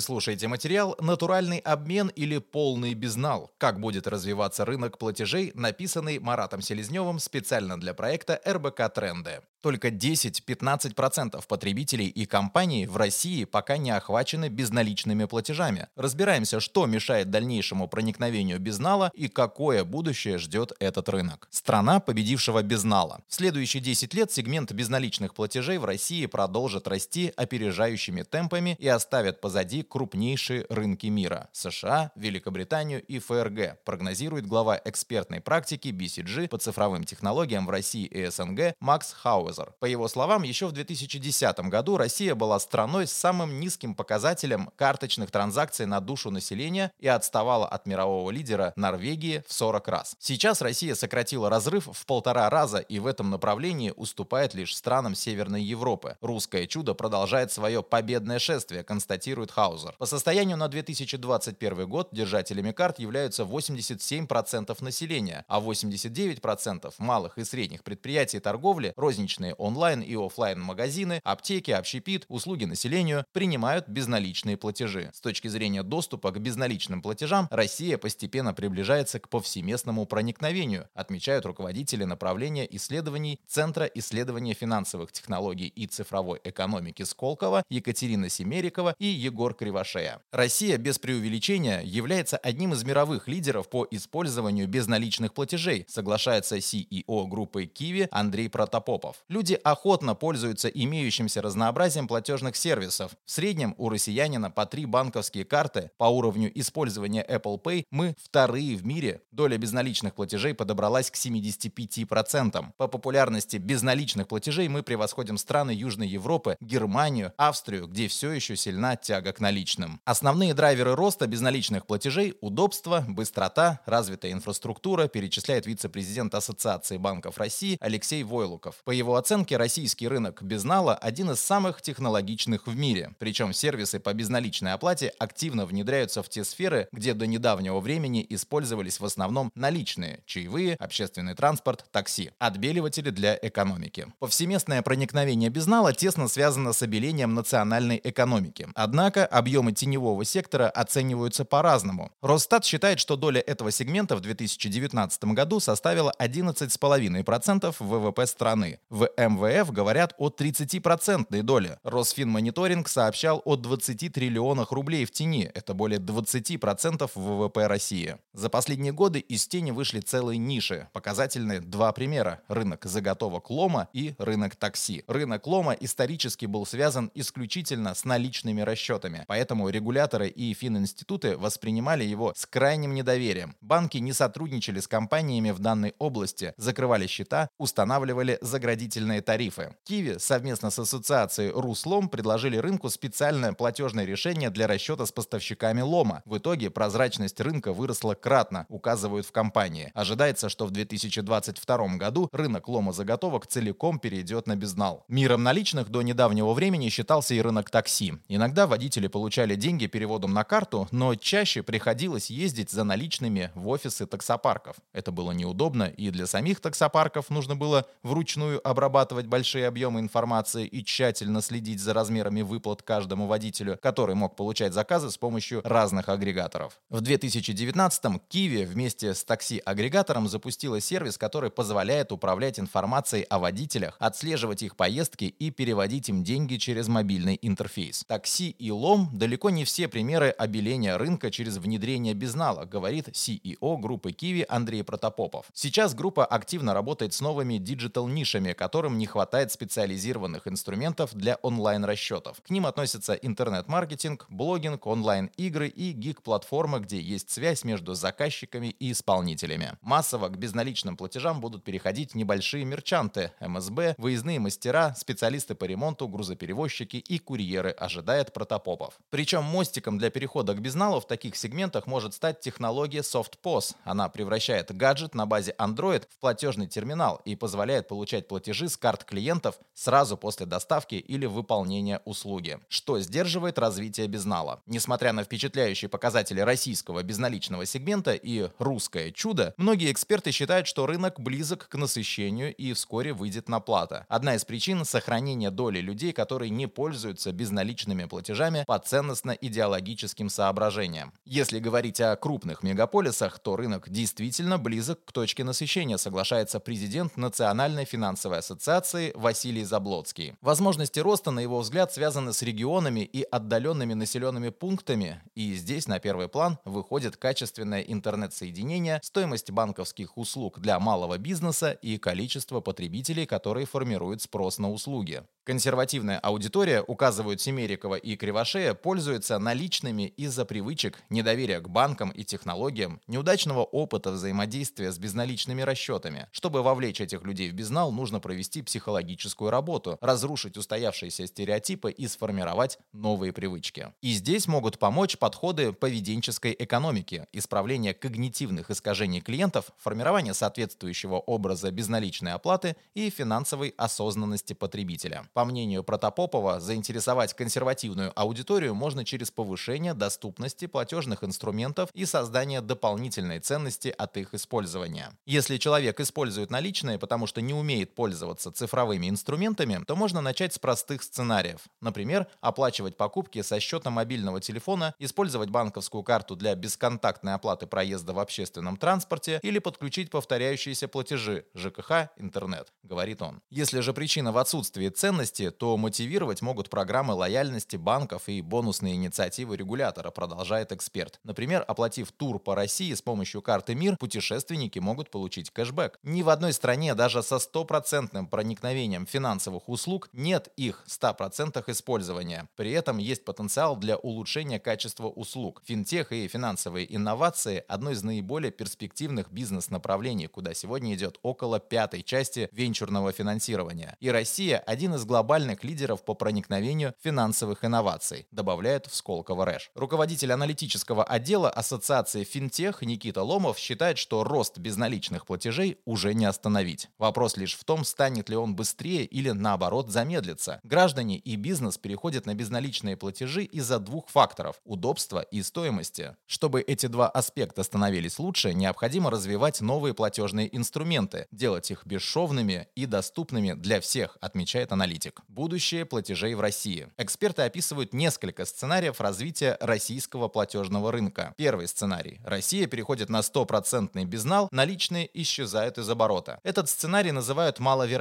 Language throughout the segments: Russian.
Вы слушаете материал «Натуральный обмен или полный безнал. Как будет развиваться рынок платежей», написанный Маратом Селезневым специально для проекта РБК Тренды. Только 10-15% потребителей и компаний в России пока не охвачены безналичными платежами. Разбираемся, что мешает дальнейшему проникновению безнала и какое будущее ждет этот рынок. Страна победившего безнала. В следующие 10 лет сегмент безналичных платежей в России продолжит расти опережающими темпами и оставит позади крупнейшие рынки мира – США, Великобританию и ФРГ, прогнозирует глава экспертной практики BCG по цифровым технологиям в России и СНГ Макс Хауэр Мауэзер. По его словам, еще в 2010 году Россия была страной с самым низким показателем карточных транзакций на душу населения и отставала от мирового лидера Норвегии в 40 раз. Сейчас Россия сократила разрыв в полтора раза и в этом направлении уступает лишь странам Северной Европы. Русское чудо продолжает свое победное шествие, констатирует Хаузер. По состоянию на 2021 год держателями карт являются 87% населения, а 89% малых и средних предприятий торговли, розничных различные онлайн и офлайн магазины, аптеки, общепит, услуги населению принимают безналичные платежи. С точки зрения доступа к безналичным платежам, Россия постепенно приближается к повсеместному проникновению, отмечают руководители направления исследований Центра исследования финансовых технологий и цифровой экономики Сколково Екатерина Семерикова и Егор Кривошея. Россия без преувеличения является одним из мировых лидеров по использованию безналичных платежей, соглашается CEO группы Киви Андрей Протопопов. Люди охотно пользуются имеющимся разнообразием платежных сервисов. В среднем у россиянина по три банковские карты. По уровню использования Apple Pay мы вторые в мире. Доля безналичных платежей подобралась к 75%. По популярности безналичных платежей мы превосходим страны Южной Европы, Германию, Австрию, где все еще сильна тяга к наличным. Основные драйверы роста безналичных платежей – удобство, быстрота, развитая инфраструктура, перечисляет вице-президент Ассоциации банков России Алексей Войлуков. По его оценке, российский рынок безнала один из самых технологичных в мире. Причем сервисы по безналичной оплате активно внедряются в те сферы, где до недавнего времени использовались в основном наличные – чаевые, общественный транспорт, такси, отбеливатели для экономики. Повсеместное проникновение безнала тесно связано с обелением национальной экономики. Однако объемы теневого сектора оцениваются по-разному. Росстат считает, что доля этого сегмента в 2019 году составила 11,5% ВВП страны. В МВФ говорят о 30% доле. Росфинмониторинг сообщал о 20 триллионах рублей в тени. Это более 20% ВВП России. За последние годы из тени вышли целые ниши. Показательны два примера. Рынок заготовок лома и рынок такси. Рынок лома исторически был связан исключительно с наличными расчетами. Поэтому регуляторы и фининституты воспринимали его с крайним недоверием. Банки не сотрудничали с компаниями в данной области, закрывали счета, устанавливали заграничные заградительные тарифы. Киви совместно с ассоциацией Руслом предложили рынку специальное платежное решение для расчета с поставщиками лома. В итоге прозрачность рынка выросла кратно, указывают в компании. Ожидается, что в 2022 году рынок лома заготовок целиком перейдет на безнал. Миром наличных до недавнего времени считался и рынок такси. Иногда водители получали деньги переводом на карту, но чаще приходилось ездить за наличными в офисы таксопарков. Это было неудобно, и для самих таксопарков нужно было вручную обрабатывать большие объемы информации и тщательно следить за размерами выплат каждому водителю, который мог получать заказы с помощью разных агрегаторов. В 2019-м QIWI вместе с такси-агрегатором запустила сервис, который позволяет управлять информацией о водителях, отслеживать их поездки и переводить им деньги через мобильный интерфейс. Такси и лом далеко не все примеры обеления рынка через внедрение безнала, говорит CEO группы QIWI Андрей Протопопов. Сейчас группа активно работает с новыми digital-нишами, фирмами, которым не хватает специализированных инструментов для онлайн-расчетов. К ним относятся интернет-маркетинг, блогинг, онлайн-игры и гиг-платформы, где есть связь между заказчиками и исполнителями. Массово к безналичным платежам будут переходить небольшие мерчанты, МСБ, выездные мастера, специалисты по ремонту, грузоперевозчики и курьеры, ожидает Протопопов. Причем мостиком для перехода к безналу в таких сегментах может стать технология SoftPOS. Она превращает гаджет на базе Android в платежный терминал и позволяет получать платежи платежи с карт клиентов сразу после доставки или выполнения услуги, что сдерживает развитие безнала. Несмотря на впечатляющие показатели российского безналичного сегмента и русское чудо, многие эксперты считают, что рынок близок к насыщению и вскоре выйдет на плата. Одна из причин – сохранение доли людей, которые не пользуются безналичными платежами по ценностно-идеологическим соображениям. Если говорить о крупных мегаполисах, то рынок действительно близок к точке насыщения, соглашается президент Национальной финансовой ассоциации Василий Заблоцкий. Возможности роста, на его взгляд, связаны с регионами и отдаленными населенными пунктами, и здесь на первый план выходит качественное интернет-соединение, стоимость банковских услуг для малого бизнеса и количество потребителей, которые формируют спрос на услуги. Консервативная аудитория, указывают Семерикова и Кривошея, пользуется наличными из-за привычек, недоверия к банкам и технологиям, неудачного опыта взаимодействия с безналичными расчетами. Чтобы вовлечь этих людей в безнал, нужно провести психологическую работу, разрушить устоявшиеся стереотипы и сформировать новые привычки. И здесь могут помочь подходы поведенческой экономики, исправление когнитивных искажений клиентов, формирование соответствующего образа безналичной оплаты и финансовой осознанности потребителя. По мнению Протопопова, заинтересовать консервативную аудиторию можно через повышение доступности платежных инструментов и создание дополнительной ценности от их использования. Если человек использует наличные, потому что не умеет пользоваться цифровыми инструментами, то можно начать с простых сценариев. Например, оплачивать покупки со счета мобильного телефона, использовать банковскую карту для бесконтактной оплаты проезда в общественном транспорте или подключить повторяющиеся платежи ЖКХ, интернет, говорит он. Если же причина в отсутствии ценности, то мотивировать могут программы лояльности банков и бонусные инициативы регулятора, продолжает эксперт. Например, оплатив тур по России с помощью карты МИР, путешественники могут получить кэшбэк. Ни в одной стране даже со стопроцентным проникновением финансовых услуг нет их 100% использования. При этом есть потенциал для улучшения качества услуг. Финтех и финансовые инновации – одно из наиболее перспективных бизнес-направлений, куда сегодня идет около пятой части венчурного финансирования. И Россия – один из глобальных лидеров по проникновению финансовых инноваций, добавляет в Сколково Рэш. Руководитель аналитического отдела Ассоциации Финтех Никита Ломов считает, что рост безналичных платежей уже не остановить. Вопрос лишь в том, станет ли он быстрее или наоборот замедлится. Граждане и бизнес переходят на безналичные платежи из-за двух факторов – удобства и стоимости. Чтобы эти два аспекта становились лучше, необходимо развивать новые платежные инструменты, делать их бесшовными и доступными для всех, отмечает аналитик. Будущее платежей в России. Эксперты описывают несколько сценариев развития российского платежного рынка. Первый сценарий. Россия переходит на стопроцентный безнал, наличные исчезают из оборота. Этот сценарий называют маловероятным,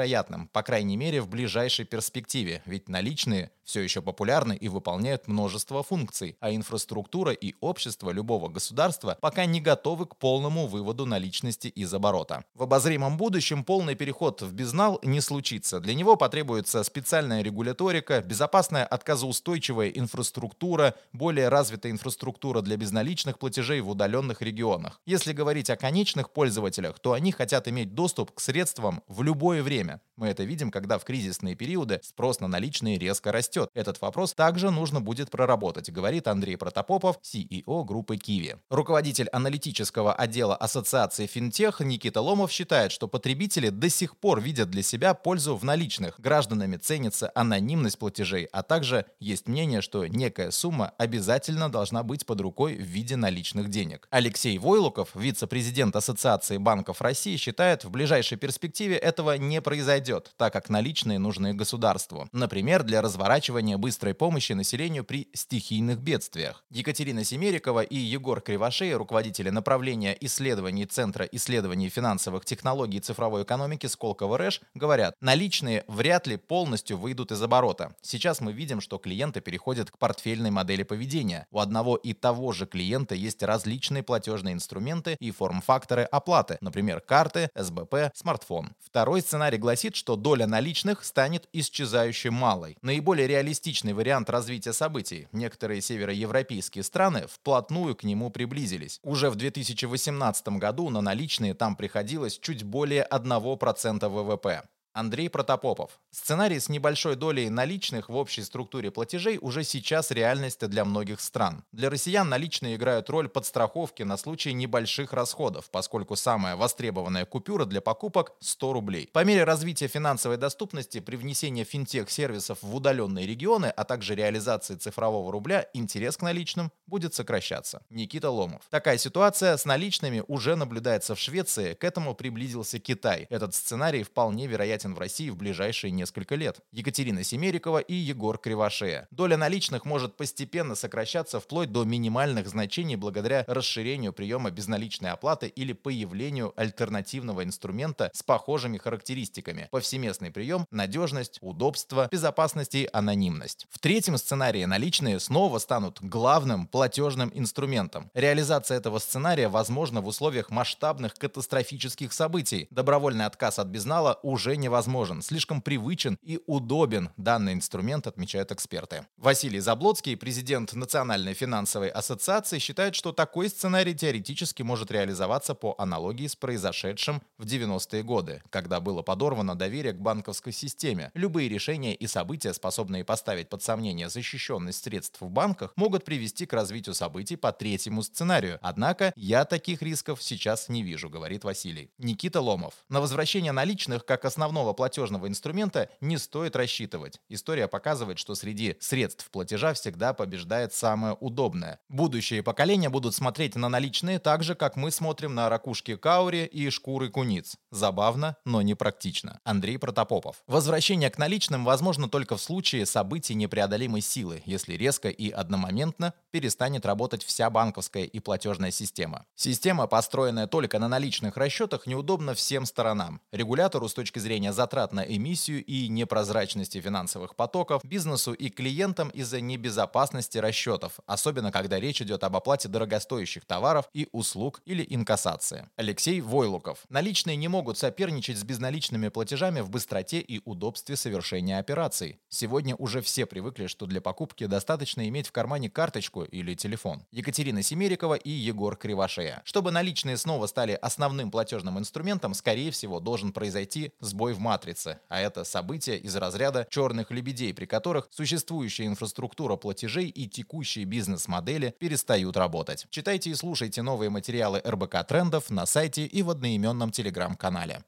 по крайней мере в ближайшей перспективе, ведь наличные все еще популярны и выполняют множество функций, а инфраструктура и общество любого государства пока не готовы к полному выводу наличности из оборота. В обозримом будущем полный переход в безнал не случится. Для него потребуется специальная регуляторика, безопасная отказоустойчивая инфраструктура, более развитая инфраструктура для безналичных платежей в удаленных регионах. Если говорить о конечных пользователях, то они хотят иметь доступ к средствам в любое время. Мы это видим, когда в кризисные периоды спрос на наличные резко растет. Этот вопрос также нужно будет проработать, говорит Андрей Протопопов, CEO группы Киви. Руководитель аналитического отдела Ассоциации Финтех Никита Ломов считает, что потребители до сих пор видят для себя пользу в наличных. Гражданами ценится анонимность платежей, а также есть мнение, что некая сумма обязательно должна быть под рукой в виде наличных денег. Алексей Войлуков, вице-президент Ассоциации банков России, считает, в ближайшей перспективе этого не произойдет, так как наличные нужны государству. Например, для разворачивания быстрой помощи населению при стихийных бедствиях. Екатерина Семерикова и Егор Кривошей, руководители направления исследований Центра исследований финансовых технологий и цифровой экономики Сколково РЭШ, говорят, наличные вряд ли полностью выйдут из оборота. Сейчас мы видим, что клиенты переходят к портфельной модели поведения. У одного и того же клиента есть различные платежные инструменты и форм-факторы оплаты, например, карты, СБП, смартфон. Второй сценарий гласит, что доля наличных станет исчезающей малой. Наиболее реалистичный вариант развития событий. Некоторые североевропейские страны вплотную к нему приблизились. Уже в 2018 году на наличные там приходилось чуть более 1% ВВП. Андрей Протопопов. Сценарий с небольшой долей наличных в общей структуре платежей уже сейчас реальность для многих стран. Для россиян наличные играют роль подстраховки на случай небольших расходов, поскольку самая востребованная купюра для покупок – 100 рублей. По мере развития финансовой доступности при внесении финтех-сервисов в удаленные регионы, а также реализации цифрового рубля, интерес к наличным будет сокращаться. Никита Ломов. Такая ситуация с наличными уже наблюдается в Швеции, к этому приблизился Китай. Этот сценарий вполне вероятен в России в ближайшие несколько лет. Екатерина Семерикова и Егор Кривошея. Доля наличных может постепенно сокращаться вплоть до минимальных значений благодаря расширению приема безналичной оплаты или появлению альтернативного инструмента с похожими характеристиками. Повсеместный прием, надежность, удобство, безопасность и анонимность. В третьем сценарии наличные снова станут главным платежным инструментом. Реализация этого сценария возможна в условиях масштабных катастрофических событий. Добровольный отказ от безнала уже невозможен, слишком привычен и удобен данный инструмент, отмечают эксперты. Василий Заблоцкий, президент Национальной финансовой ассоциации, считает, что такой сценарий теоретически может реализоваться по аналогии с произошедшим в 90-е годы, когда было подорвано доверие к банковской системе. Любые решения и события, способные поставить под сомнение защищенность средств в банках, могут привести к развитию событий по третьему сценарию. Однако я таких рисков сейчас не вижу, говорит Василий. Никита Ломов. На возвращение наличных как основного платежного инструмента не стоит рассчитывать. История показывает, что среди средств платежа всегда побеждает самое удобное. Будущие поколения будут смотреть на наличные так же, как мы смотрим на ракушки каури и шкуры куниц. Забавно, но не практично. Андрей Протопопов. Возвращение к наличным возможно только в случае событий непреодолимой силы, если резко и одномоментно перестанет работать вся банковская и платежная система. Система, построенная только на наличных расчетах, неудобна всем сторонам. Регулятору с точки зрения затрат на эмиссию и непрозрачности финансовых потоков, бизнесу и клиентам из-за небезопасности расчетов, особенно когда речь идет об оплате дорогостоящих товаров и услуг или инкассации. Алексей Войлуков. Наличные не могут соперничать с безналичными платежами в быстроте и удобстве совершения операций. Сегодня уже все привыкли, что для покупки достаточно иметь в кармане карточку или телефон. Екатерина Семерикова и Егор Кривошея. Чтобы наличные снова стали основным платежным инструментом, скорее всего, должен произойти сбой в матрице, а это событие из разряда черных лебедей, при которых существующая инфраструктура платежей и текущие бизнес-модели перестают работать. Читайте и слушайте новые материалы РБК Трендов на сайте и в одноименном телеграм-канале.